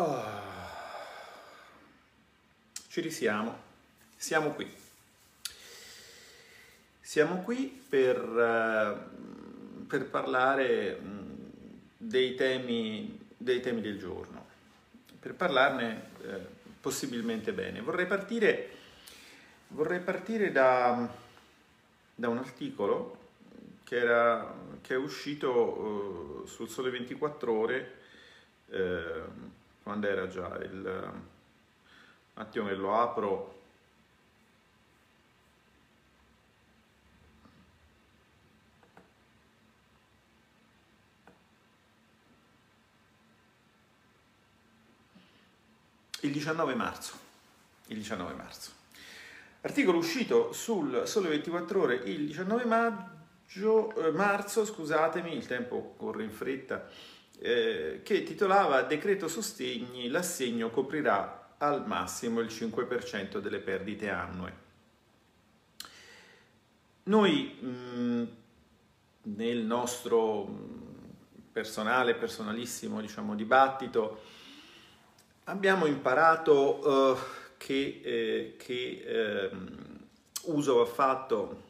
Oh. Ci risiamo, siamo qui. Siamo qui per, uh, per parlare dei, temi, dei, temi, del giorno, per parlarne uh, possibilmente bene. Vorrei partire, vorrei partire da, da, un articolo che, era, che è uscito uh, sul Sole 24 Ore quando era già il... un attimo che lo apro. Il 19 marzo il 19 marzo. Articolo uscito sul Sole 24 Ore il 19 maggio, eh, marzo scusatemi il tempo corre in fretta eh, che titolava Decreto sostegni, l'assegno coprirà al massimo il 5% delle perdite annue. Noi mh, nel nostro personale, personalissimo diciamo, dibattito abbiamo imparato uh, che, eh, che eh, uso va fatto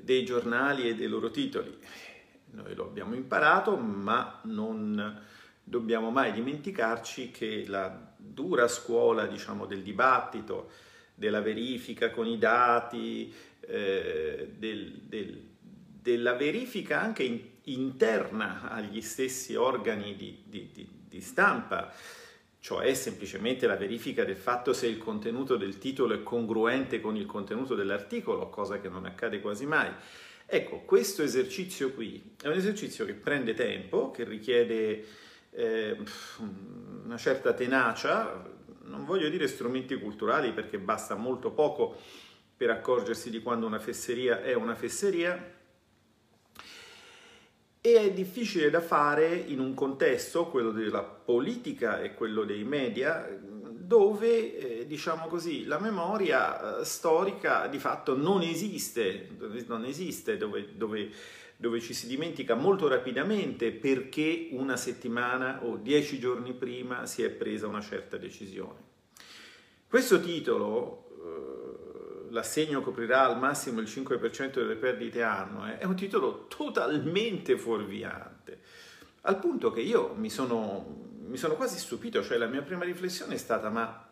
dei giornali e dei loro titoli noi lo abbiamo imparato, ma non dobbiamo mai dimenticarci che la dura scuola diciamo, del dibattito, della verifica con i dati, eh, del, del, della verifica anche in, interna agli stessi organi di, di, di, di stampa, cioè semplicemente la verifica del fatto se il contenuto del titolo è congruente con il contenuto dell'articolo, cosa che non accade quasi mai Ecco, questo esercizio qui è un esercizio che prende tempo, che richiede eh, una certa tenacia, non voglio dire strumenti culturali perché basta molto poco per accorgersi di quando una fesseria è una fesseria, e è difficile da fare in un contesto, quello della politica e quello dei media, dove, eh, diciamo così, la memoria eh, storica di fatto non esiste, non esiste dove, dove, dove, ci si dimentica molto rapidamente perché una settimana o dieci giorni prima si è presa una certa decisione. Questo titolo, eh, l'assegno coprirà al massimo il 5% delle perdite annue, è un titolo totalmente fuorviante, al punto che io mi sono mi sono quasi stupito, cioè la mia prima riflessione è stata ma,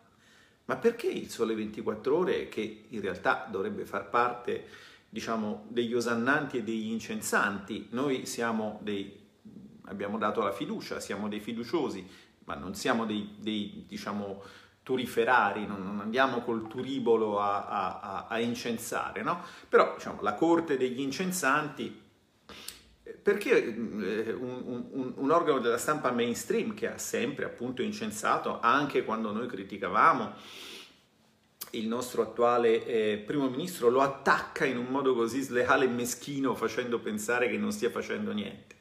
ma perché il Sole 24 Ore, che in realtà dovrebbe far parte diciamo, degli osannanti e degli incensanti, noi siamo dei, abbiamo dato la fiducia, siamo dei fiduciosi, ma non siamo dei, dei diciamo, turiferari, non, non, andiamo col turibolo a, a, a incensare, no? Però diciamo, la corte degli incensanti perché eh, un, un, un, organo della stampa mainstream che ha sempre appunto incensato, anche quando noi criticavamo il nostro attuale eh, primo ministro, lo attacca in un modo così sleale e meschino facendo pensare che non stia facendo niente.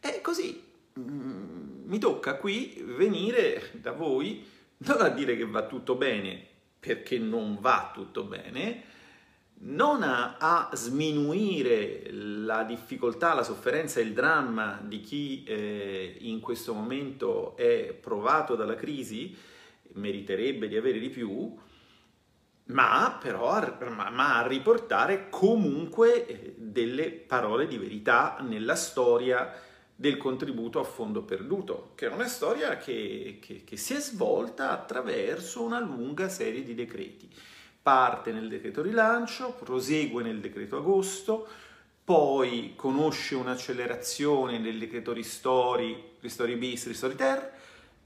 E così mm, mi tocca qui venire da voi non a dire che va tutto bene, perché non va tutto bene, non a, a, sminuire la difficoltà, la sofferenza il dramma di chi eh, in questo momento è provato dalla crisi, meriterebbe di avere di più, ma però a, ma a riportare comunque eh, delle parole di verità nella storia del contributo a fondo perduto, che è una storia che, che, che si è svolta attraverso una lunga serie di decreti parte nel decreto rilancio, prosegue nel decreto agosto, poi conosce un'accelerazione nel decreto ristori, ristori bis, ristori ter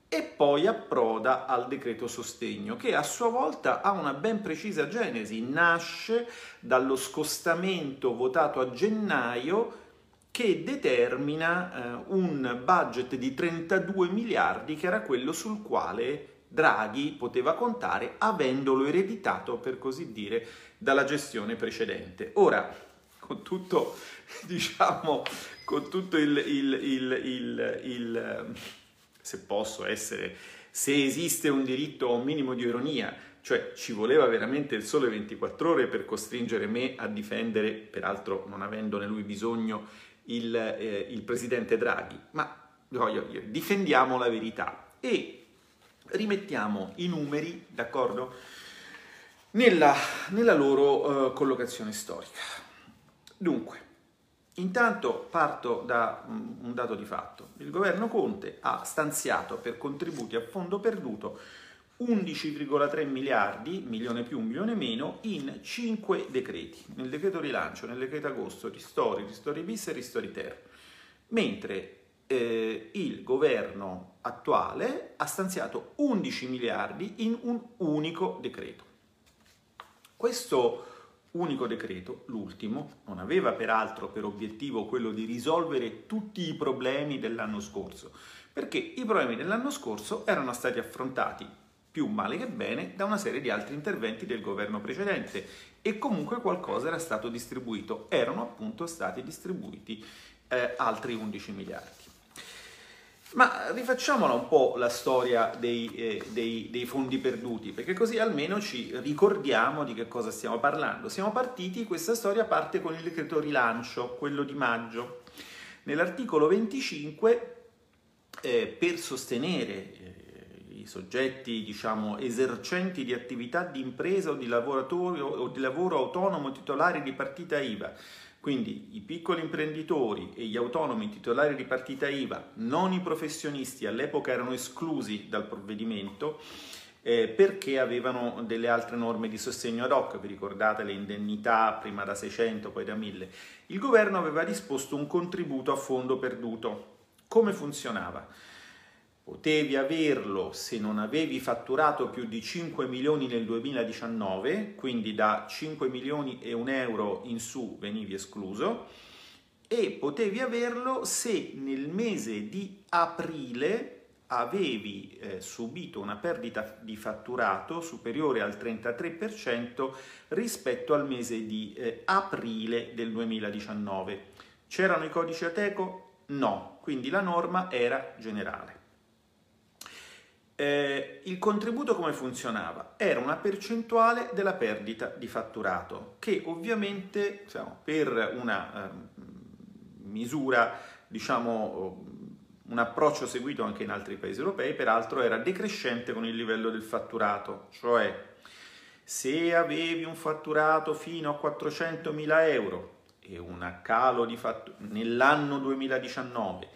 e poi approda al decreto sostegno che a sua volta ha una ben precisa genesi, nasce dallo scostamento votato a gennaio che determina eh, un budget di 32 miliardi che era quello sul quale Draghi poteva contare avendolo ereditato, per così dire, dalla gestione precedente. Ora, con tutto, diciamo, con tutto il, il, il, il se posso essere, se esiste un diritto a un minimo di ironia, cioè ci voleva veramente il sole 24 ore per costringere me a difendere, peraltro non avendone lui bisogno, il, eh, il presidente Draghi, ma difendiamo la verità e rimettiamo i numeri, d'accordo, nella, nella loro uh, collocazione storica. Dunque, intanto parto da un dato di fatto. Il governo Conte ha stanziato per contributi a fondo perduto 11,3 miliardi, milione più, milione meno, in 5 decreti. Nel decreto rilancio, nel decreto agosto, ristori, ristori bis e ristori ter. Mentre eh, il governo attuale ha stanziato 11 miliardi in un unico decreto. Questo unico decreto, l'ultimo, non aveva peraltro per obiettivo quello di risolvere tutti i problemi dell'anno scorso, perché i problemi dell'anno scorso erano stati affrontati più male che bene da una serie di altri interventi del governo precedente e comunque qualcosa era stato distribuito, erano appunto stati distribuiti eh, altri 11 miliardi. Ma rifacciamola un po' la storia dei, eh, dei, dei, fondi perduti, perché così almeno ci ricordiamo di che cosa stiamo parlando. Siamo partiti, questa storia parte con il decreto rilancio, quello di maggio. Nell'articolo 25, eh, per sostenere eh, i soggetti, diciamo, esercenti di attività di impresa o di o di lavoro autonomo titolari di partita IVA, quindi i piccoli imprenditori e gli autonomi titolari di partita IVA, non i professionisti, all'epoca erano esclusi dal provvedimento eh, perché avevano delle altre norme di sostegno ad hoc, vi ricordate le indennità prima da 600, poi da 1000. Il governo aveva disposto un contributo a fondo perduto. Come funzionava? Potevi averlo se non avevi fatturato più di 5 milioni nel 2019, quindi da 5 milioni e un euro in su venivi escluso, e potevi averlo se nel mese di aprile avevi eh, subito una perdita di fatturato superiore al 33% rispetto al mese di eh, aprile del 2019. C'erano i codici Ateco? No, quindi la norma era generale. Eh, il contributo come funzionava? Era una percentuale della perdita di fatturato che ovviamente diciamo, per una eh, misura, diciamo, un approccio seguito anche in altri paesi europei, peraltro era decrescente con il livello del fatturato, cioè se avevi un fatturato fino a 400.000 euro e un calo di fatturato nell'anno 2019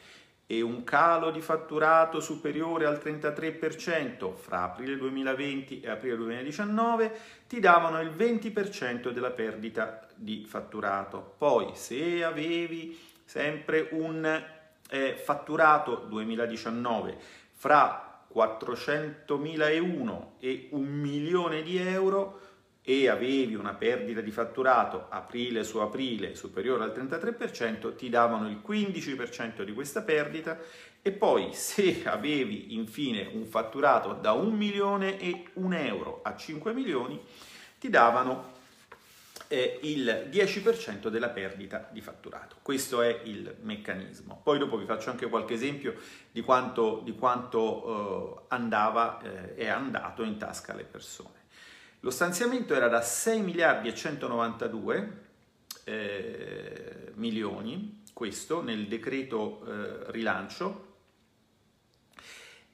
e un calo di fatturato superiore al 33% fra aprile 2020 e aprile 2019 ti davano il 20% della perdita di fatturato. Poi se avevi sempre un eh, fatturato 2019 fra 400.001 e un milione di euro, e avevi una perdita di fatturato aprile su aprile superiore al 33%, ti davano il 15% di questa perdita e poi se avevi infine un fatturato da 1 milione e 1 euro a 5 milioni, ti davano eh, il 10% della perdita di fatturato. Questo è il meccanismo. Poi dopo vi faccio anche qualche esempio di quanto, di quanto eh, andava, eh, è andato in tasca alle persone. Lo stanziamento era da 6 miliardi e 192 eh, milioni, questo nel decreto eh, rilancio,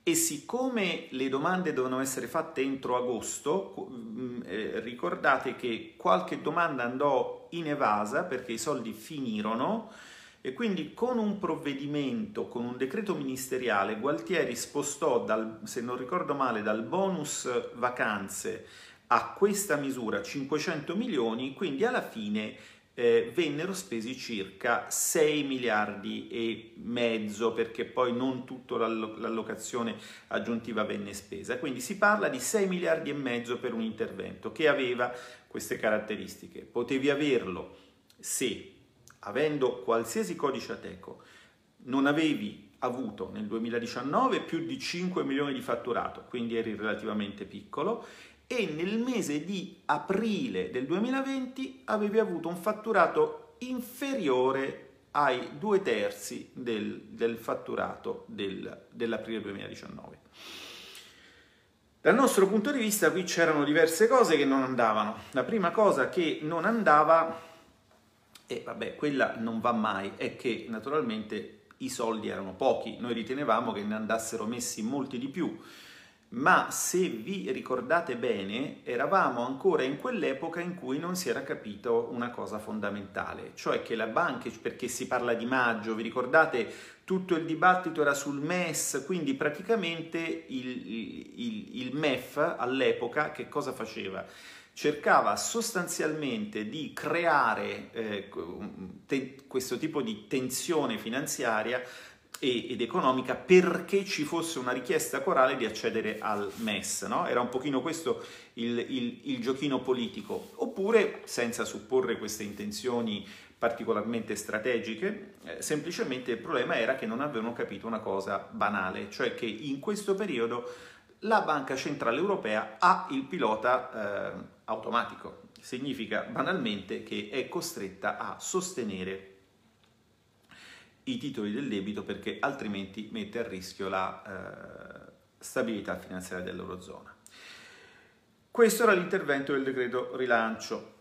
e siccome le domande dovevano essere fatte entro agosto, mm, eh, ricordate che qualche domanda andò in evasa perché i soldi finirono e quindi con un provvedimento, con un decreto ministeriale, Gualtieri spostò, dal, se non ricordo male, dal bonus vacanze a questa misura 500 milioni, quindi alla fine eh, vennero spesi circa 6 miliardi e mezzo perché poi non tutta l'allocazione aggiuntiva venne spesa. Quindi si parla di 6 miliardi e mezzo per un intervento che aveva queste caratteristiche. Potevi averlo se, avendo qualsiasi codice Ateco, non avevi avuto nel 2019 più di 5 milioni di fatturato, quindi eri relativamente piccolo, e nel mese di aprile del 2020 avevi avuto un fatturato inferiore ai due terzi del, del fatturato del, dell'aprile 2019. Dal nostro punto di vista qui c'erano diverse cose che non andavano. La prima cosa che non andava, e vabbè quella non va mai, è che naturalmente i soldi erano pochi, noi ritenevamo che ne andassero messi molti di più ma se vi ricordate bene eravamo ancora in quell'epoca in cui non si era capito una cosa fondamentale, cioè che la banca, perché si parla di maggio, vi ricordate tutto il dibattito era sul MES, quindi praticamente il, il, il MEF all'epoca che cosa faceva? cercava sostanzialmente di creare eh, te, questo tipo di tensione finanziaria ed economica perché ci fosse una richiesta corale di accedere al MES. No? Era un pochino questo il, il, il giochino politico. Oppure, senza supporre queste intenzioni particolarmente strategiche, eh, semplicemente il problema era che non avevano capito una cosa banale, cioè che in questo periodo la Banca Centrale Europea ha il pilota eh, automatico. Significa banalmente che è costretta a sostenere i titoli del debito perché altrimenti mette a rischio la eh, stabilità finanziaria dell'Eurozona. Questo era l'intervento del decreto rilancio.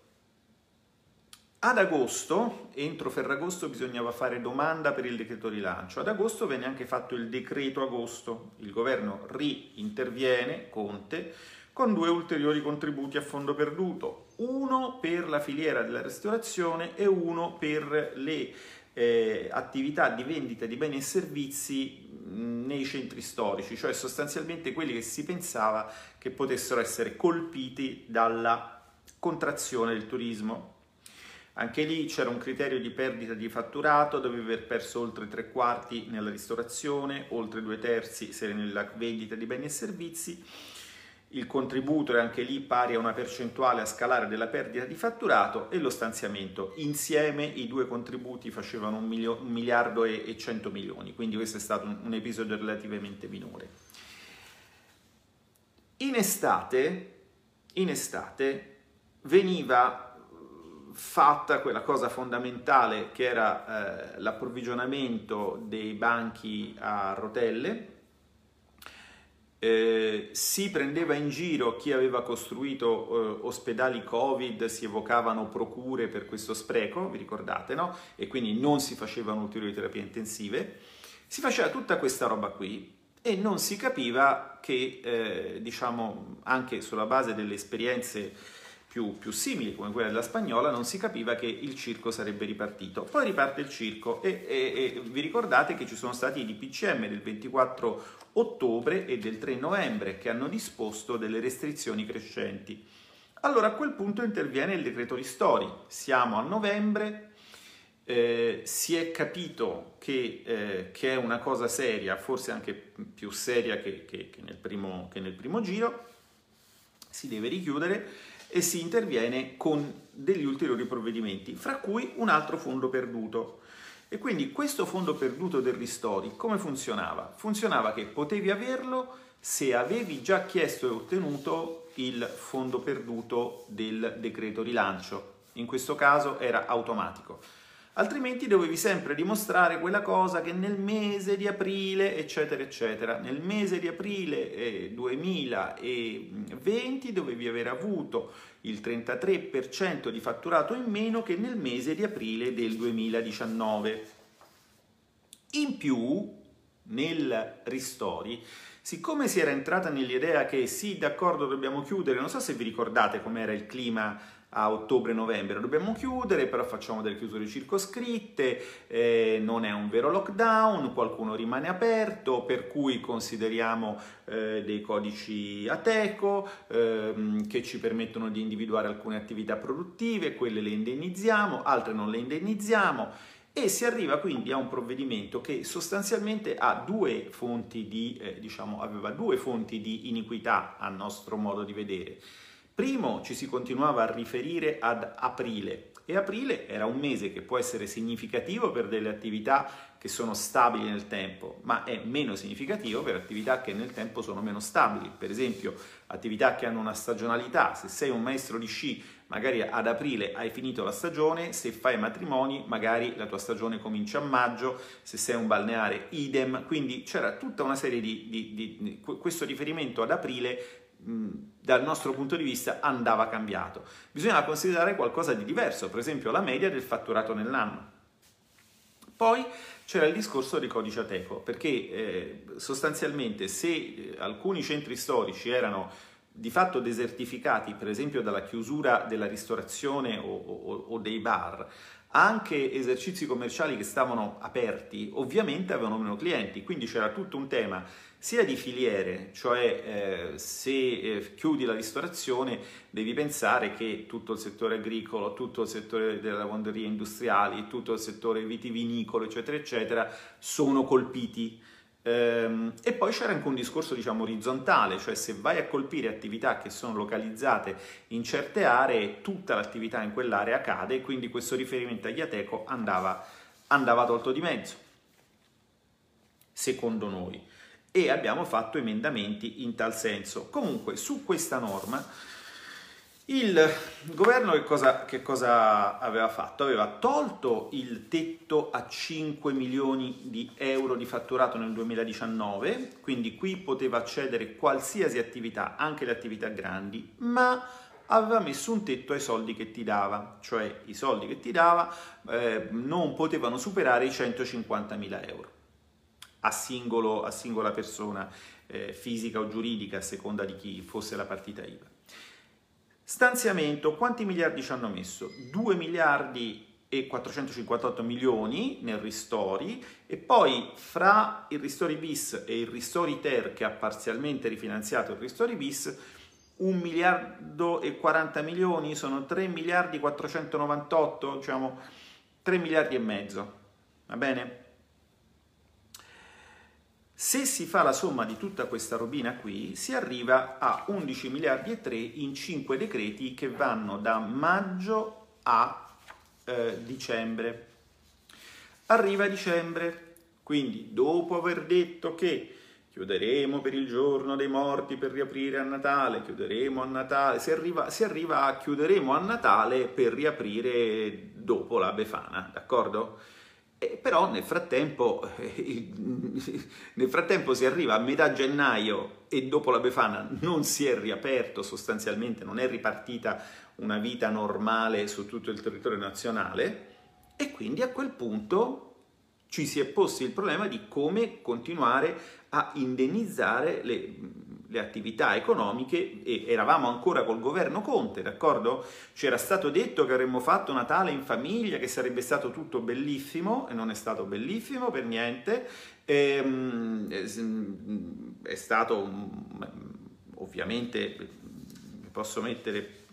Ad agosto, entro Ferragosto, bisognava fare domanda per il decreto rilancio. Ad agosto venne anche fatto il decreto agosto. Il governo ri-interviene, Conte, con due ulteriori contributi a fondo perduto, uno per la filiera della ristorazione e uno per le eh, attività di vendita di beni e servizi nei centri storici, cioè sostanzialmente quelli che si pensava che potessero essere colpiti dalla contrazione del turismo. Anche lì c'era un criterio di perdita di fatturato, dovevi aver perso oltre tre quarti nella ristorazione, oltre due terzi se nella vendita di beni e servizi il contributo è anche lì pari a una percentuale a scalare della perdita di fatturato e lo stanziamento. Insieme i due contributi facevano un, milio- un miliardo e, e 100 milioni, quindi questo è stato un, un episodio relativamente minore. In estate, in estate veniva fatta quella cosa fondamentale che era eh, l'approvvigionamento dei banchi a rotelle, eh, si prendeva in giro chi aveva costruito eh, ospedali Covid, si evocavano procure per questo spreco, vi ricordate, no? E quindi non si facevano ulteriori terapie intensive. Si faceva tutta questa roba qui e non si capiva che, eh, diciamo, anche sulla base delle esperienze più, più, simili come quella della spagnola, non si capiva che il circo sarebbe ripartito. Poi riparte il circo e, e, e vi ricordate che ci sono stati i DPCM del 24 ottobre e del 3 novembre che hanno disposto delle restrizioni crescenti. Allora a quel punto interviene il decreto ristori. Siamo a novembre, eh, si è capito che, eh, che, è una cosa seria, forse anche più seria che, che, che, nel primo, che nel primo giro, si deve richiudere e si interviene con degli ulteriori provvedimenti, fra cui un altro fondo perduto. E quindi questo fondo perduto del Ristori come funzionava? Funzionava che potevi averlo se avevi già chiesto e ottenuto il fondo perduto del decreto rilancio. In questo caso era automatico. Altrimenti dovevi sempre dimostrare quella cosa che nel mese di aprile, eccetera, eccetera, nel mese di aprile eh, 2020 dovevi aver avuto il 33% di fatturato in meno che nel mese di aprile del 2019. In più, nel ristori, siccome si era entrata nell'idea che sì, d'accordo, dobbiamo chiudere, non so se vi ricordate com'era il clima a ottobre-novembre dobbiamo chiudere, però facciamo delle chiusure circoscritte, eh, non è un vero lockdown, qualcuno rimane aperto, per cui consideriamo eh, dei codici ATECO ehm, che ci permettono di individuare alcune attività produttive, quelle le indennizziamo, altre non le indennizziamo e si arriva quindi a un provvedimento che sostanzialmente due di, eh, diciamo, aveva due fonti di iniquità a nostro modo di vedere. Primo ci si continuava a riferire ad aprile e aprile era un mese che può essere significativo per delle attività che sono stabili nel tempo, ma è meno significativo per attività che nel tempo sono meno stabili. Per esempio, attività che hanno una stagionalità, se sei un maestro di sci, magari ad aprile hai finito la stagione, se fai matrimoni, magari la tua stagione comincia a maggio, se sei un balneare, idem. Quindi c'era tutta una serie di, di, di questo riferimento ad aprile dal nostro punto di vista andava cambiato. Bisognava considerare qualcosa di diverso, per esempio la media del fatturato nell'anno. Poi c'era il discorso del codice Ateco, perché eh, sostanzialmente se eh, alcuni centri storici erano di fatto desertificati, per esempio dalla chiusura della ristorazione o, o, o dei bar, anche esercizi commerciali che stavano aperti ovviamente avevano meno clienti, quindi c'era tutto un tema sia di filiere, cioè eh, se eh, chiudi la ristorazione devi pensare che tutto il settore agricolo, tutto il settore delle lavanderie industriali, tutto il settore vitivinicolo, eccetera, eccetera, sono colpiti. Ehm, e poi c'era anche un discorso, diciamo, orizzontale, cioè se vai a colpire attività che sono localizzate in certe aree, tutta l'attività in quell'area cade, quindi questo riferimento agli Ateco andava, andava tolto di mezzo, secondo noi e abbiamo fatto emendamenti in tal senso. Comunque su questa norma il governo che cosa, che cosa, aveva fatto? Aveva tolto il tetto a 5 milioni di euro di fatturato nel 2019, quindi qui poteva accedere qualsiasi attività, anche le attività grandi, ma aveva messo un tetto ai soldi che ti dava, cioè i soldi che ti dava eh, non potevano superare i 150 mila euro a, singolo, a singola persona eh, fisica o giuridica a seconda di chi fosse la partita IVA. Stanziamento, quanti miliardi ci hanno messo? 2 miliardi e 458 milioni nel ristori e poi fra il ristori bis e il ristori ter che ha parzialmente rifinanziato il ristori bis 1 miliardo e 40 milioni sono 3 miliardi 498 diciamo 3 miliardi e mezzo va bene? Se si fa la somma di tutta questa robina qui, si arriva a 11 miliardi e 3 in 5 decreti che vanno da maggio a eh, dicembre. Arriva dicembre, quindi dopo aver detto che chiuderemo per il giorno dei morti per riaprire a Natale, chiuderemo a Natale, si arriva, si arriva a chiuderemo a Natale per riaprire dopo la Befana, d'accordo? Eh, però nel frattempo, eh, nel frattempo si arriva a metà gennaio e dopo la Befana non si è riaperto sostanzialmente, non è ripartita una vita normale su tutto il territorio nazionale e quindi a quel punto ci si è posti il problema di come continuare a indennizzare le, le attività economiche e eravamo ancora col governo Conte, d'accordo? Ci era stato detto che avremmo fatto Natale in famiglia, che sarebbe stato tutto bellissimo e non è stato bellissimo per niente. E, ehm, è stato ovviamente posso mettere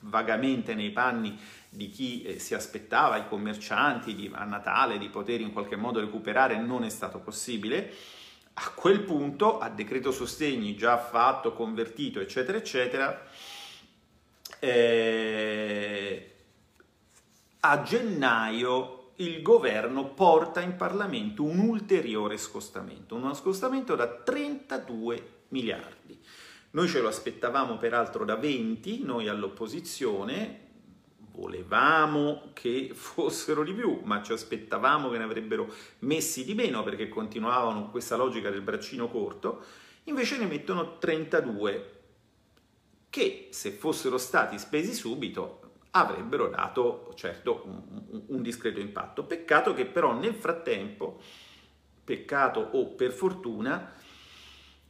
vagamente nei panni di chi eh, si aspettava, i commercianti di, a Natale, di poter in qualche modo recuperare, non è stato possibile a quel punto, a decreto sostegni già fatto, convertito, eccetera, eccetera, eh, a gennaio il governo porta in Parlamento un ulteriore scostamento, uno scostamento da 32 miliardi. Noi ce lo aspettavamo peraltro da 20, noi all'opposizione, volevamo che fossero di più, ma ci aspettavamo che ne avrebbero messi di meno perché continuavano con questa logica del braccino corto, invece ne mettono 32 che se fossero stati spesi subito avrebbero dato certo un, un, discreto impatto. Peccato che però nel frattempo, peccato o per fortuna,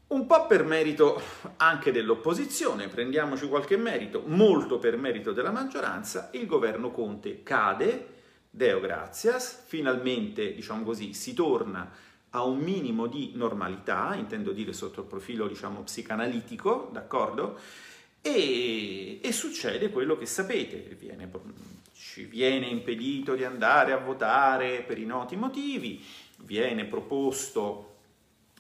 un po' per merito anche dell'opposizione, prendiamoci qualche merito, molto per merito della maggioranza, il governo Conte cade, Deo gratias, finalmente, diciamo così, si torna a un minimo di normalità, intendo dire sotto il profilo, diciamo, psicanalitico, d'accordo? E, e succede quello che sapete, viene, ci viene impedito di andare a votare per i noti motivi, viene proposto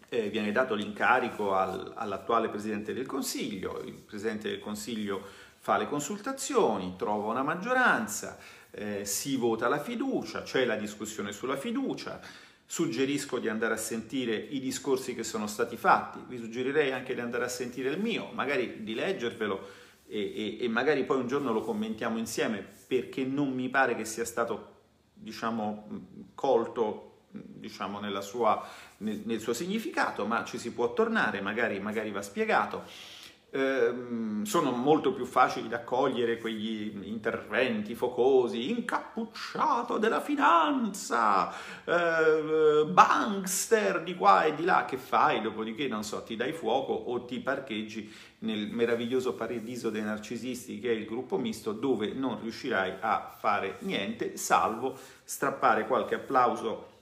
eh, viene dato l'incarico al, all'attuale Presidente del Consiglio, il Presidente del Consiglio fa le consultazioni, trova una maggioranza, eh, si vota la fiducia, c'è la discussione sulla fiducia, suggerisco di andare a sentire i discorsi che sono stati fatti, vi suggerirei anche di andare a sentire il mio, magari di leggervelo e, e, e magari poi un giorno lo commentiamo insieme perché non mi pare che sia stato diciamo colto diciamo, sua, nel, nel, suo significato, ma ci si può tornare, magari, magari va spiegato. Ehm, sono molto più facili da cogliere quegli interventi focosi, incappucciato della finanza, eh, bankster di qua e di là, che fai? Dopodiché, non so, ti dai fuoco o ti parcheggi nel meraviglioso paradiso dei narcisisti che è il gruppo misto, dove non riuscirai a fare niente, salvo strappare qualche applauso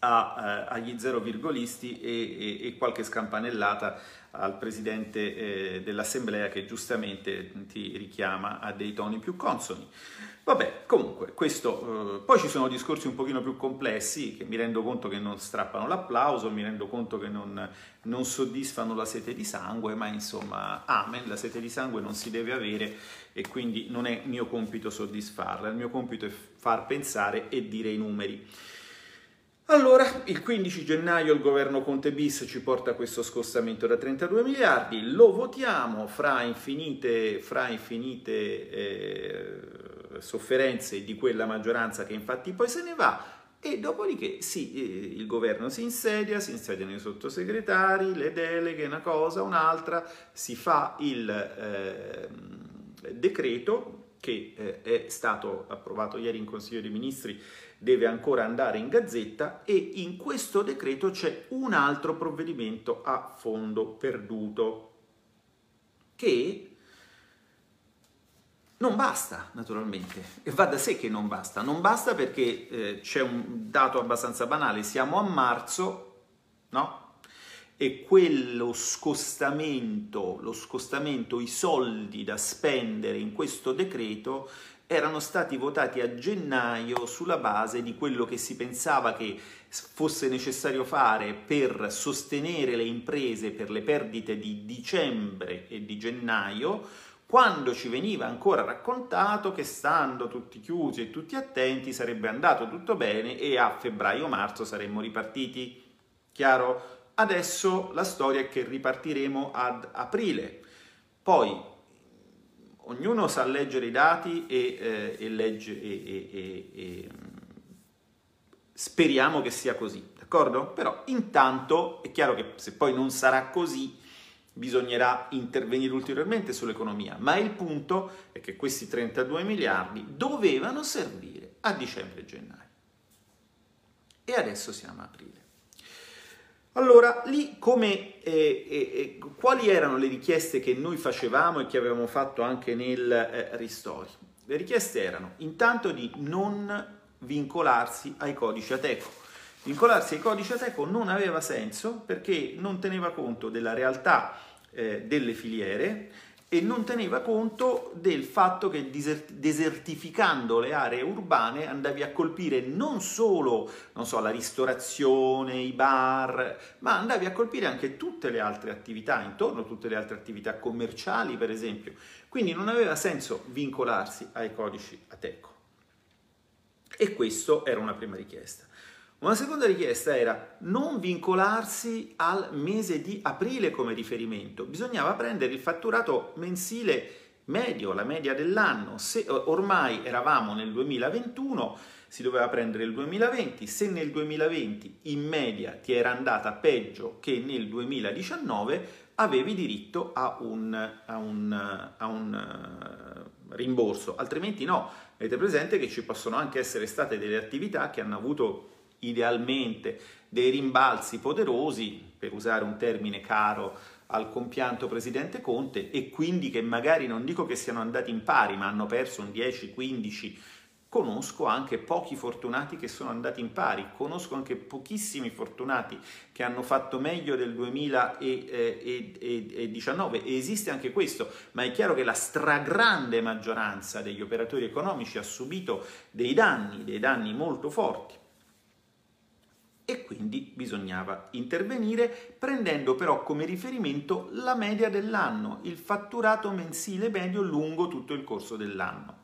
a, eh, agli zero virgolisti e, e, e qualche scampanellata al presidente eh, dell'assemblea che giustamente ti richiama a dei toni più consoni. Vabbè, comunque, questo, eh, poi ci sono discorsi un pochino più complessi che mi rendo conto che non strappano l'applauso, mi rendo conto che non, non soddisfano la sete di sangue, ma insomma, amen, la sete di sangue non si deve avere e quindi non è mio compito soddisfarla, il mio compito è far pensare e dire i numeri. Allora, il 15 gennaio il governo Conte bis ci porta questo scostamento da 32 miliardi, lo votiamo fra infinite, fra infinite eh, sofferenze di quella maggioranza che infatti poi se ne va e dopodiché sì, eh, il governo si insedia, si insediano i sottosegretari, le deleghe, una cosa, un'altra, si fa il eh, decreto che eh, è stato approvato ieri in Consiglio dei Ministri deve ancora andare in gazzetta e in questo decreto c'è un altro provvedimento a fondo perduto che non basta, naturalmente, e va da sé che non basta. Non basta perché eh, c'è un dato abbastanza banale, siamo a marzo, no? E quello scostamento, lo scostamento, i soldi da spendere in questo decreto erano stati votati a gennaio sulla base di quello che si pensava che fosse necessario fare per sostenere le imprese per le perdite di dicembre e di gennaio, quando ci veniva ancora raccontato che stando tutti chiusi e tutti attenti sarebbe andato tutto bene e a febbraio-marzo saremmo ripartiti. Chiaro? Adesso la storia è che ripartiremo ad aprile. Poi ognuno sa leggere i dati e, eh, e legge e, e, speriamo che sia così, d'accordo? Però intanto è chiaro che se poi non sarà così bisognerà intervenire ulteriormente sull'economia, ma il punto è che questi 32 miliardi dovevano servire a dicembre e gennaio. E adesso siamo a aprile. Allora, lì come, eh, eh, quali erano le richieste che noi facevamo e che avevamo fatto anche nel eh, Ristori? Le richieste erano intanto di non vincolarsi ai codici Ateco. Vincolarsi ai codici Ateco non aveva senso perché non teneva conto della realtà eh, delle filiere, e non teneva conto del fatto che desertificando le aree urbane andavi a colpire non solo non so, la ristorazione, i bar, ma andavi a colpire anche tutte le altre attività intorno, tutte le altre attività commerciali per esempio. Quindi non aveva senso vincolarsi ai codici Ateco. E questo era una prima richiesta. Una seconda richiesta era non vincolarsi al mese di aprile come riferimento, bisognava prendere il fatturato mensile medio, la media dell'anno. Se ormai eravamo nel 2021, si doveva prendere il 2020, se nel 2020 in media ti era andata peggio che nel 2019, avevi diritto a un, a un, a un uh, rimborso, altrimenti no. Avete presente che ci possono anche essere state delle attività che hanno avuto idealmente dei rimbalzi poderosi, per usare un termine caro al compianto presidente Conte, e quindi che magari non dico che siano andati in pari, ma hanno perso un 10-15 Conosco anche pochi fortunati che sono andati in pari, conosco anche pochissimi fortunati che hanno fatto meglio del 2019 e esiste anche questo, ma è chiaro che la stragrande maggioranza degli operatori economici ha subito dei danni, dei danni molto forti e quindi bisognava intervenire prendendo però come riferimento la media dell'anno, il fatturato mensile medio lungo tutto il corso dell'anno.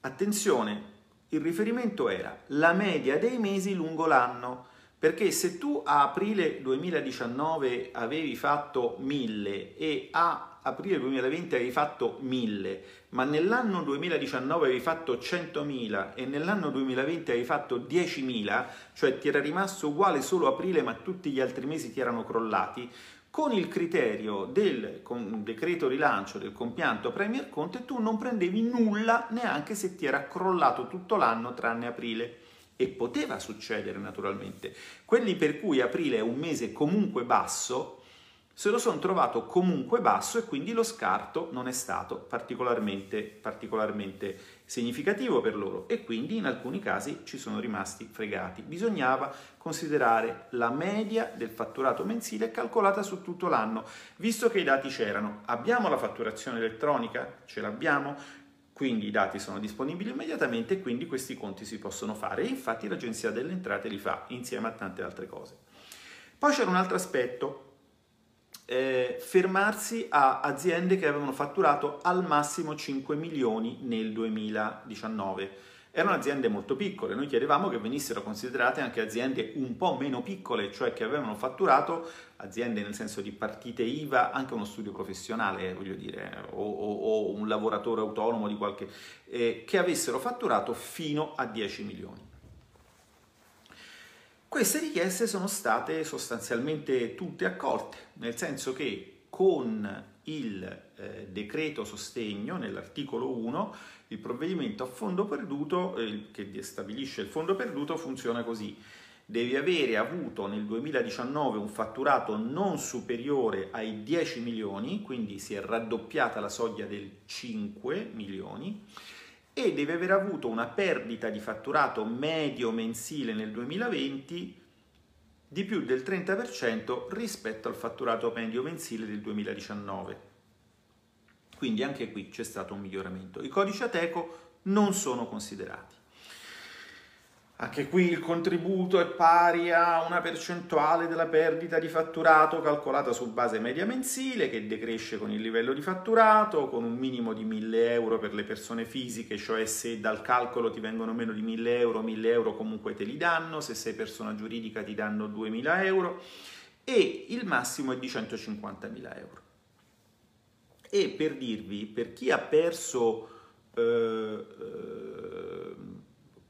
Attenzione, il riferimento era la media dei mesi lungo l'anno, perché se tu a aprile 2019 avevi fatto 1000 e a aprile 2020 avevi fatto 1000, ma nell'anno 2019 avevi fatto 100.000 e nell'anno 2020 avevi fatto 10.000, cioè ti era rimasto uguale solo aprile ma tutti gli altri mesi ti erano crollati, Con il criterio del decreto rilancio del compianto Premier Conte tu non prendevi nulla neanche se ti era crollato tutto l'anno tranne aprile. E poteva succedere naturalmente. Quelli per cui aprile è un mese comunque basso, se lo sono trovato comunque basso e quindi lo scarto non è stato particolarmente, particolarmente significativo per loro e quindi in alcuni casi ci sono rimasti fregati. Bisognava considerare la media del fatturato mensile calcolata su tutto l'anno, visto che i dati c'erano. Abbiamo la fatturazione elettronica? Ce l'abbiamo? Quindi i dati sono disponibili immediatamente e quindi questi conti si possono fare infatti l'Agenzia delle Entrate li fa insieme a tante altre cose. Poi c'era un altro aspetto eh, fermarsi a aziende che avevano fatturato al massimo 5 milioni nel 2019. Erano aziende molto piccole, noi chiedevamo che venissero considerate anche aziende un po' meno piccole, cioè che avevano fatturato, aziende nel senso di partite IVA, anche uno studio professionale, voglio dire, o, o, o un lavoratore autonomo di qualche, eh, che avessero fatturato fino a 10 milioni. Queste richieste sono state sostanzialmente tutte accolte, nel senso che con il eh, decreto sostegno, nell'articolo 1, il provvedimento a fondo perduto, eh, che stabilisce il fondo perduto, funziona così. Devi avere avuto nel 2019 un fatturato non superiore ai 10 milioni, quindi si è raddoppiata la soglia del 5 milioni, e deve aver avuto una perdita di fatturato medio mensile nel 2020 di più del 30% rispetto al fatturato medio mensile del 2019. Quindi anche qui c'è stato un miglioramento. I codici Ateco non sono considerati. Anche qui il contributo è pari a una percentuale della perdita di fatturato calcolata su base media mensile che decresce con il livello di fatturato, con un minimo di 1000 euro per le persone fisiche, cioè se dal calcolo ti vengono meno di 1000 euro, 1000 euro comunque te li danno, se sei persona giuridica ti danno 2000 euro e il massimo è di 150.000 euro. E per dirvi, per chi ha perso... Eh, eh,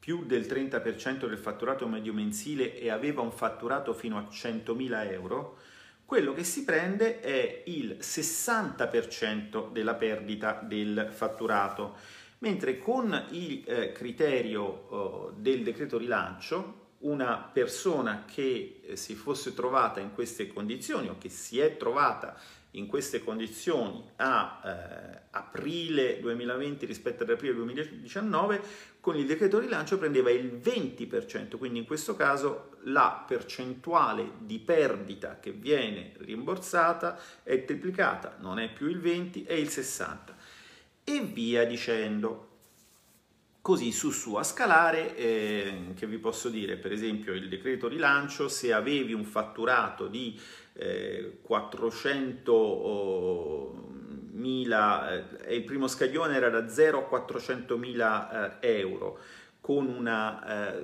più del 30% del fatturato medio mensile e aveva un fatturato fino a 100.000 euro, quello che si prende è il 60% della perdita del fatturato, mentre con il eh, criterio eh, del decreto rilancio una persona che eh, si fosse trovata in queste condizioni o che si è trovata in queste condizioni a eh, aprile 2020 rispetto ad aprile 2019, con il decreto rilancio prendeva il 20%, quindi in questo caso la percentuale di perdita che viene rimborsata è triplicata, non è più il 20, è il 60 e via dicendo. Così su su a scalare, eh, che vi posso dire, per esempio il decreto rilancio, se avevi un fatturato di eh, 400 mila, eh, il primo scaglione era da 0 a 400 mila eh, euro con una eh,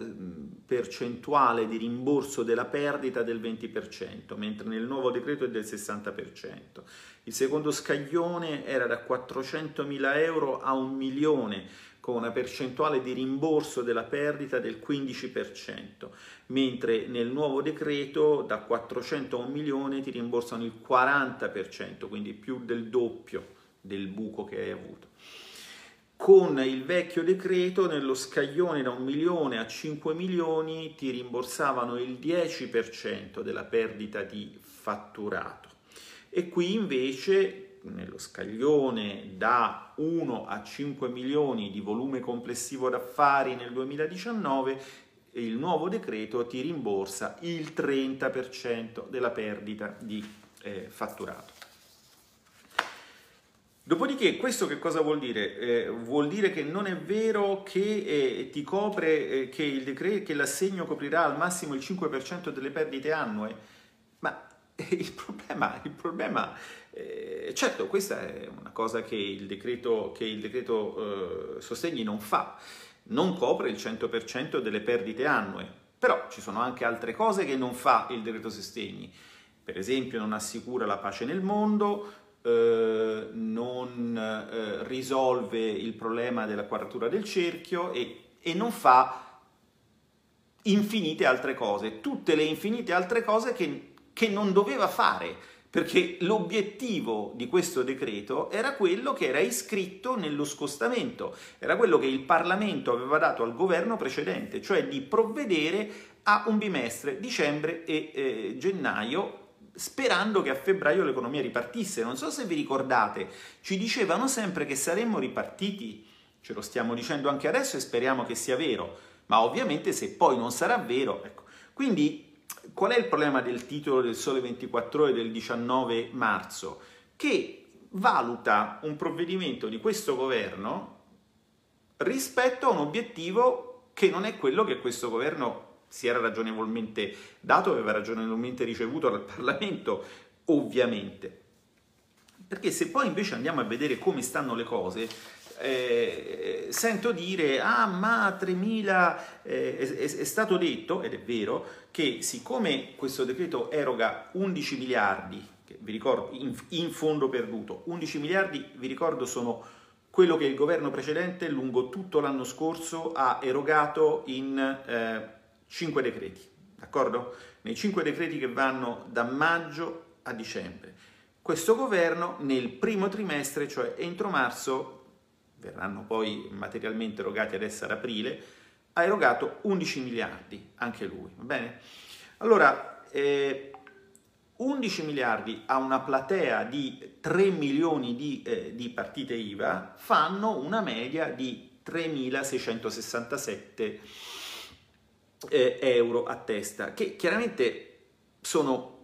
percentuale di rimborso della perdita del 20%, mentre nel nuovo decreto è del 60%. Il secondo scaglione era da 400 mila euro a un milione con una percentuale di rimborso della perdita del 15%, mentre nel nuovo decreto da 400 a 1 milione ti rimborsano il 40%, quindi più del doppio del buco che hai avuto. Con il vecchio decreto nello scaglione da 1 milione a 5 milioni ti rimborsavano il 10% della perdita di fatturato e qui invece nello scaglione da 1 a 5 milioni di volume complessivo d'affari nel 2019, il nuovo decreto ti rimborsa il 30% della perdita di eh, fatturato. Dopodiché, questo che cosa vuol dire? Eh, vuol dire che non è vero che eh, ti copre, eh, che, il decreto, che l'assegno coprirà al massimo il 5% delle perdite annue, ma il problema, il problema eh, certo, questa è una cosa che il decreto, che il decreto eh, sostegni non fa, non copre il 100% delle perdite annue, però ci sono anche altre cose che non fa il decreto sostegni, per esempio non assicura la pace nel mondo, eh, non eh, risolve il problema della quadratura del cerchio e, e non fa infinite altre cose, tutte le infinite altre cose che, che non doveva fare perché l'obiettivo di questo decreto era quello che era iscritto nello scostamento, era quello che il Parlamento aveva dato al governo precedente, cioè di provvedere a un bimestre, dicembre e eh, gennaio, sperando che a febbraio l'economia ripartisse. Non so se vi ricordate, ci dicevano sempre che saremmo ripartiti, ce lo stiamo dicendo anche adesso e speriamo che sia vero, ma ovviamente se poi non sarà vero, ecco. Quindi qual è il problema del titolo del Sole 24 ore del 19 marzo? Che valuta un provvedimento di questo governo rispetto a un obiettivo che non è quello che questo governo si era ragionevolmente dato, aveva ragionevolmente ricevuto dal Parlamento, ovviamente. Perché se poi invece andiamo a vedere come stanno le cose, eh, sento dire, ah ma 3.000, eh, è, è, stato detto, ed è vero, che siccome questo decreto eroga 11 miliardi, vi ricordo, in, in fondo perduto, 11 miliardi, vi ricordo, sono quello che il governo precedente lungo tutto l'anno scorso ha erogato in eh, 5 decreti, d'accordo? Nei 5 decreti che vanno da maggio a dicembre. Questo governo nel primo trimestre, cioè entro marzo, verranno poi materialmente erogati adesso ad aprile, ha erogato 11 miliardi, anche lui, va bene? Allora, eh, 11 miliardi a una platea di 3 milioni di, eh, di partite IVA fanno una media di 3.667 eh, euro a testa, che chiaramente sono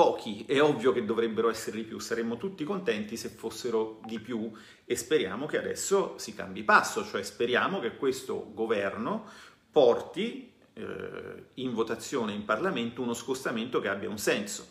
pochi, è ovvio che dovrebbero essere di più, saremmo tutti contenti se fossero di più e speriamo che adesso si cambi passo, cioè speriamo che questo governo porti eh, in votazione in Parlamento uno scostamento che abbia un senso.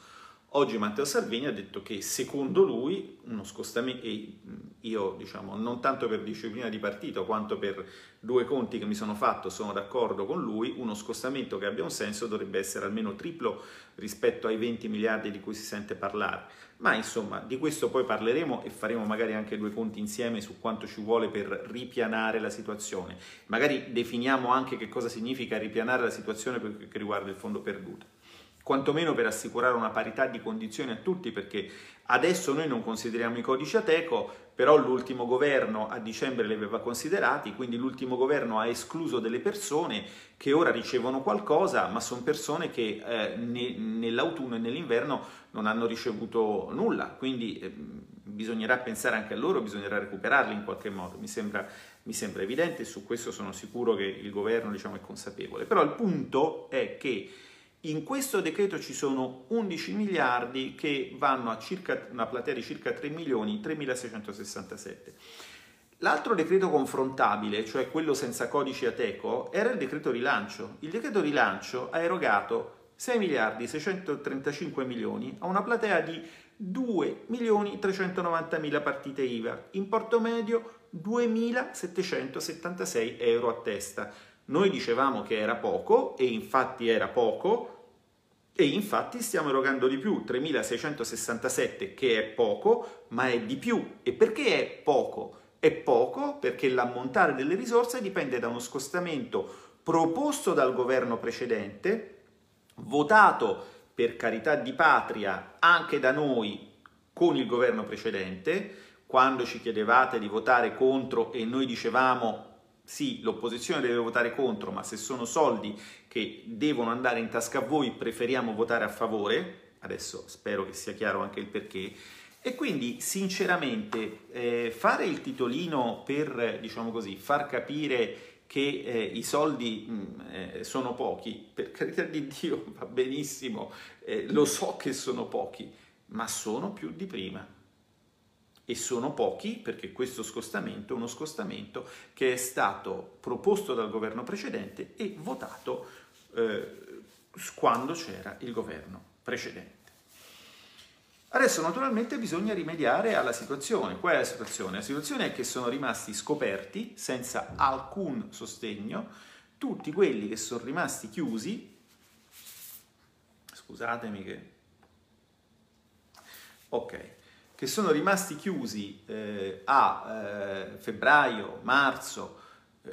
Oggi Matteo Salvini ha detto che secondo lui uno scostamento, e io diciamo non tanto per disciplina di partito quanto per due conti che mi sono fatto sono d'accordo con lui, uno scostamento che abbia un senso dovrebbe essere almeno triplo rispetto ai 20 miliardi di cui si sente parlare. Ma insomma di questo poi parleremo e faremo magari anche due conti insieme su quanto ci vuole per ripianare la situazione. Magari definiamo anche che cosa significa ripianare la situazione per che riguarda il fondo perduto quantomeno per assicurare una parità di condizioni a tutti, perché adesso noi non consideriamo i codici Ateco, però l'ultimo governo a dicembre li aveva considerati, quindi l'ultimo governo ha escluso delle persone che ora ricevono qualcosa, ma sono persone che eh, ne, nell'autunno e nell'inverno non hanno ricevuto nulla, quindi eh, bisognerà pensare anche a loro, bisognerà recuperarli in qualche modo, mi sembra, mi sembra evidente su questo sono sicuro che il governo diciamo, è consapevole. Però il punto è che in questo decreto ci sono 11 miliardi che vanno a circa una platea di circa 3 milioni, 3.667. L'altro decreto confrontabile, cioè quello senza codici Ateco, era il decreto rilancio. Il decreto rilancio ha erogato 6 miliardi 635 milioni a una platea di 2 milioni 390 mila partite IVA, importo medio 2.776 euro a testa. Noi dicevamo che era poco e infatti era poco e infatti stiamo erogando di più, 3.667 che è poco, ma è di più. E perché è poco? È poco perché l'ammontare delle risorse dipende da uno scostamento proposto dal governo precedente, votato per carità di patria anche da noi con il governo precedente, quando ci chiedevate di votare contro e noi dicevamo sì, l'opposizione deve votare contro, ma se sono soldi che devono andare in tasca a voi, preferiamo votare a favore. Adesso spero che sia chiaro anche il perché. E quindi, sinceramente, eh, fare il titolino per, diciamo così, far capire che eh, i soldi mh, mm, eh, sono pochi, per carità di Dio va benissimo, eh, lo so che sono pochi, ma sono più di prima e sono pochi perché questo scostamento è uno scostamento che è stato proposto dal governo precedente e votato eh, quando c'era il governo precedente. Adesso naturalmente bisogna rimediare alla situazione. Qual è la situazione? La situazione è che sono rimasti scoperti senza alcun sostegno tutti quelli che sono rimasti chiusi. Scusatemi che... Ok che sono rimasti chiusi eh, a eh, febbraio, marzo, eh,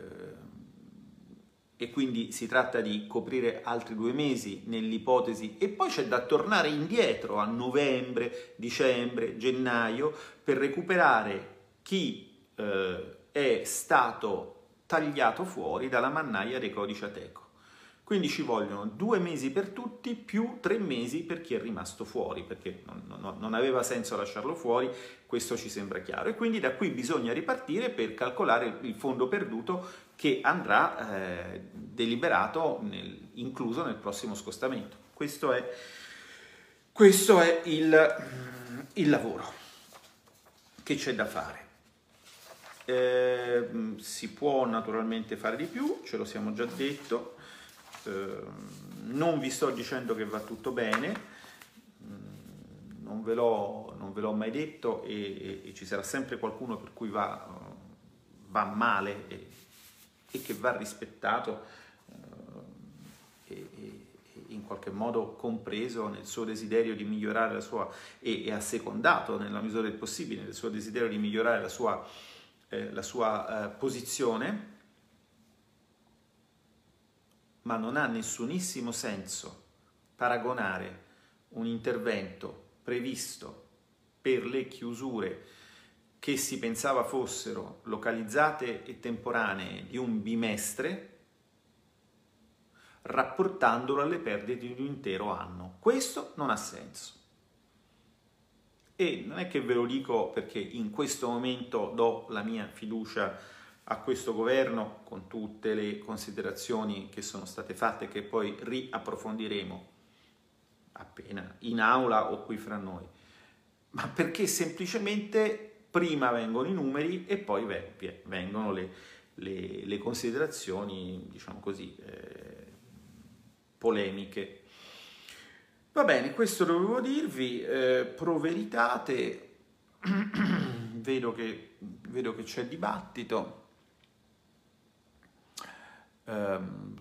e quindi si tratta di coprire altri due mesi nell'ipotesi e poi c'è da tornare indietro a novembre, dicembre, gennaio per recuperare chi eh, è stato tagliato fuori dalla mannaia dei codici Ateco. Quindi ci vogliono due mesi per tutti più tre mesi per chi è rimasto fuori, perché non, non, non, aveva senso lasciarlo fuori, questo ci sembra chiaro. E quindi da qui bisogna ripartire per calcolare il fondo perduto che andrà eh, deliberato, nel, incluso nel prossimo scostamento. Questo è, questo è il, il lavoro che c'è da fare. Eh, si può naturalmente fare di più, ce lo siamo già detto, eh, non vi sto dicendo che va tutto bene, mm, non ve l'ho, non ve l'ho mai detto e, e, e, ci sarà sempre qualcuno per cui va, va male e, e, che va rispettato eh, e, in qualche modo compreso nel suo desiderio di migliorare la sua e, assecondato nella misura del possibile nel suo desiderio di migliorare la sua, eh, la sua eh, posizione ma non ha nessunissimo senso paragonare un intervento previsto per le chiusure che si pensava fossero localizzate e temporanee di un bimestre rapportandolo alle perdite di un intero anno. Questo non ha senso. E non è che ve lo dico perché in questo momento do la mia fiducia a questo governo con tutte le considerazioni che sono state fatte che poi riapprofondiremo appena in aula o qui fra noi, ma perché semplicemente prima vengono i numeri e poi vengono le, le, le considerazioni, diciamo così, eh, polemiche. Va bene, questo dovevo dirvi, eh, pro veritate, vedo che, vedo che c'è dibattito. Um,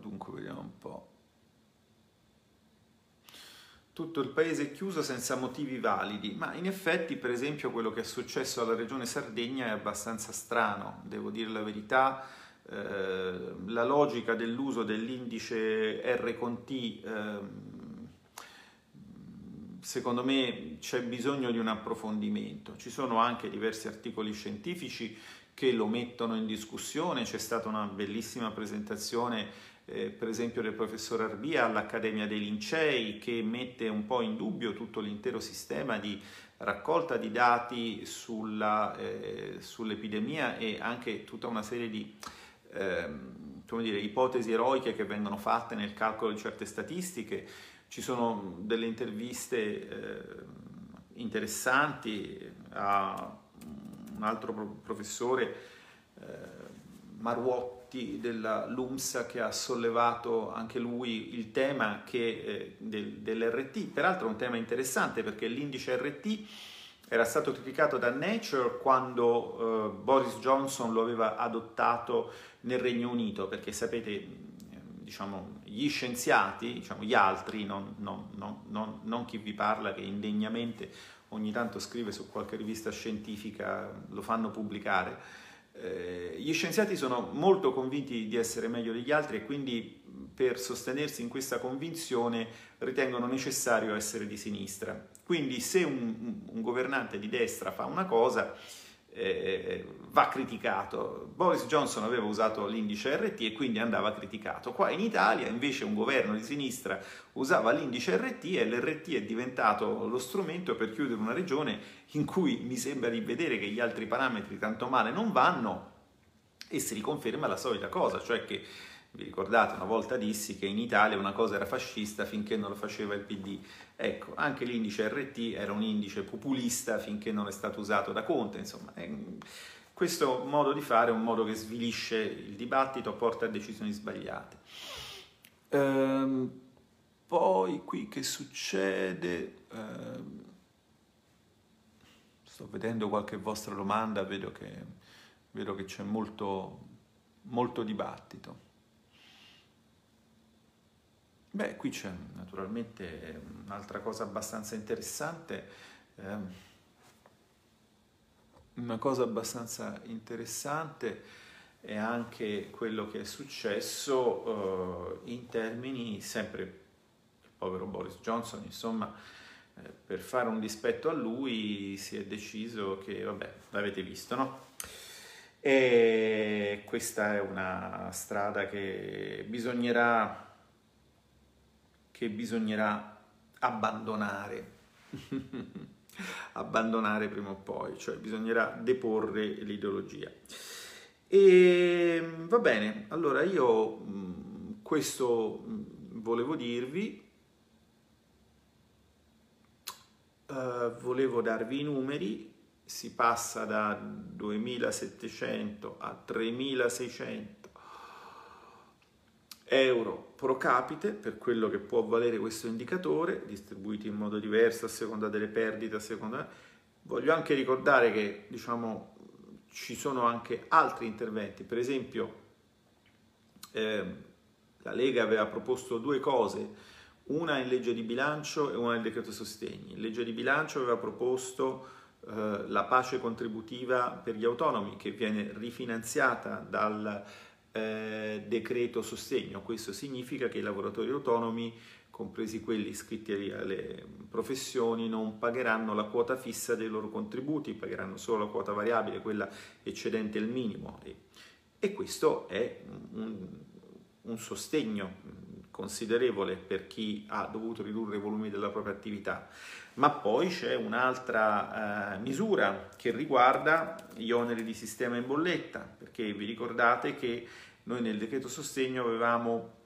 dunque vediamo un po'. Tutto il paese è chiuso senza motivi validi, ma in effetti per esempio quello che è successo alla regione Sardegna è abbastanza strano, devo dire la verità. Eh, la logica dell'uso dell'indice R con T eh, secondo me c'è bisogno di un approfondimento. Ci sono anche diversi articoli scientifici che lo mettono in discussione. C'è stata una bellissima presentazione, eh, per esempio, del professor Arbia all'Accademia dei Lincei, che mette un po' in dubbio tutto l'intero sistema di raccolta di dati sulla, eh, sull'epidemia e anche tutta una serie di eh, dire, ipotesi eroiche che vengono fatte nel calcolo di certe statistiche. Ci sono delle interviste eh, interessanti. A un altro professore, eh, Maruotti della LUMSA, che ha sollevato anche lui il tema che, eh, del, dell'RT, peraltro un tema interessante perché l'indice RT era stato criticato da Nature quando eh, Boris Johnson lo aveva adottato nel Regno Unito, perché sapete, diciamo, gli scienziati, diciamo, gli altri, non, non, non, non, chi vi parla che indegnamente ogni tanto scrive su qualche rivista scientifica, lo fanno pubblicare. Eh, gli scienziati sono molto convinti di essere meglio degli altri e quindi per sostenersi in questa convinzione ritengono necessario essere di sinistra. Quindi se un, un governante di destra fa una cosa, eh, va criticato. Boris Johnson aveva usato l'indice RT e quindi andava criticato. Qua in Italia invece un governo di sinistra usava l'indice RT e l'RT è diventato lo strumento per chiudere una regione in cui mi sembra di vedere che gli altri parametri tanto male non vanno e si riconferma la solita cosa, cioè che vi ricordate, una volta dissi che in Italia una cosa era fascista finché non lo faceva il PD. Ecco, anche l'indice RT era un indice populista finché non è stato usato da Conte. Insomma, questo modo di fare è un modo che svilisce il dibattito, porta a decisioni sbagliate. Ehm, poi qui che succede? Ehm, sto vedendo qualche vostra domanda, vedo che, vedo che c'è molto, molto dibattito. Beh, qui c'è naturalmente un'altra cosa abbastanza interessante, eh, una cosa abbastanza interessante e anche quello che è successo eh, in termini sempre il povero Boris Johnson, insomma, eh, per fare un dispetto a lui si è deciso che, vabbè, l'avete visto, no? E questa è una strada che bisognerà, che bisognerà abbandonare, abbandonare prima o poi, cioè bisognerà deporre l'ideologia. E va bene, allora io questo volevo dirvi, uh, volevo darvi i numeri, si passa da 2700 a 3600 euro pro capite per quello che può valere questo indicatore, distribuiti in modo diverso a seconda delle perdite, a seconda... Voglio anche ricordare che, diciamo, ci sono anche altri interventi, per esempio eh, la Lega aveva proposto due cose, una in legge di bilancio e una nel decreto sostegni. In legge di bilancio aveva proposto eh, la pace contributiva per gli autonomi che viene rifinanziata dal eh, decreto sostegno. Questo significa che i lavoratori autonomi, compresi quelli iscritti alle professioni, non pagheranno la quota fissa dei loro contributi, pagheranno solo la quota variabile, quella eccedente il minimo. E, e questo è un, un sostegno considerevole per chi ha dovuto ridurre i volumi della propria attività ma poi c'è un'altra eh, misura che riguarda gli oneri di sistema in bolletta, perché vi ricordate che noi nel decreto sostegno avevamo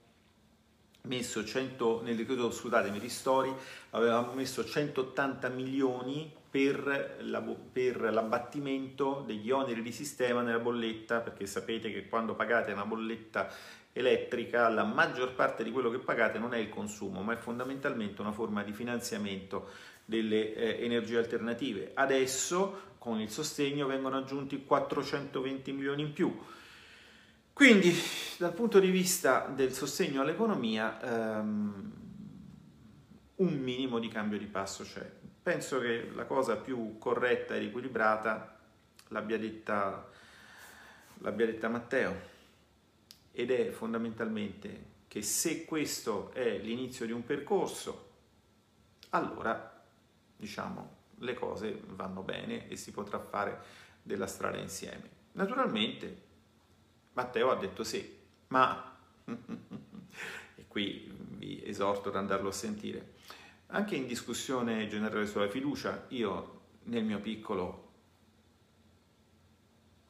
messo 100, nel decreto scusatemi, ristori, avevamo messo 180 milioni per, la, per l'abbattimento degli oneri di sistema nella bolletta, perché sapete che quando pagate una bolletta elettrica, la maggior parte di quello che pagate non è il consumo, ma è fondamentalmente una forma di finanziamento delle eh, energie alternative. Adesso con il sostegno vengono aggiunti 420 milioni in più. Quindi dal punto di vista del sostegno all'economia ehm, un minimo di cambio di passo c'è. Penso che la cosa più corretta ed equilibrata l'abbia detta, l'abbia detta Matteo ed è fondamentalmente che se questo è l'inizio di un percorso, allora diciamo, le cose vanno bene e si potrà fare della strada insieme. Naturalmente Matteo ha detto sì, ma, e qui vi esorto ad andarlo a sentire, anche in discussione generale sulla fiducia, io nel mio piccolo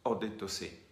ho detto sì.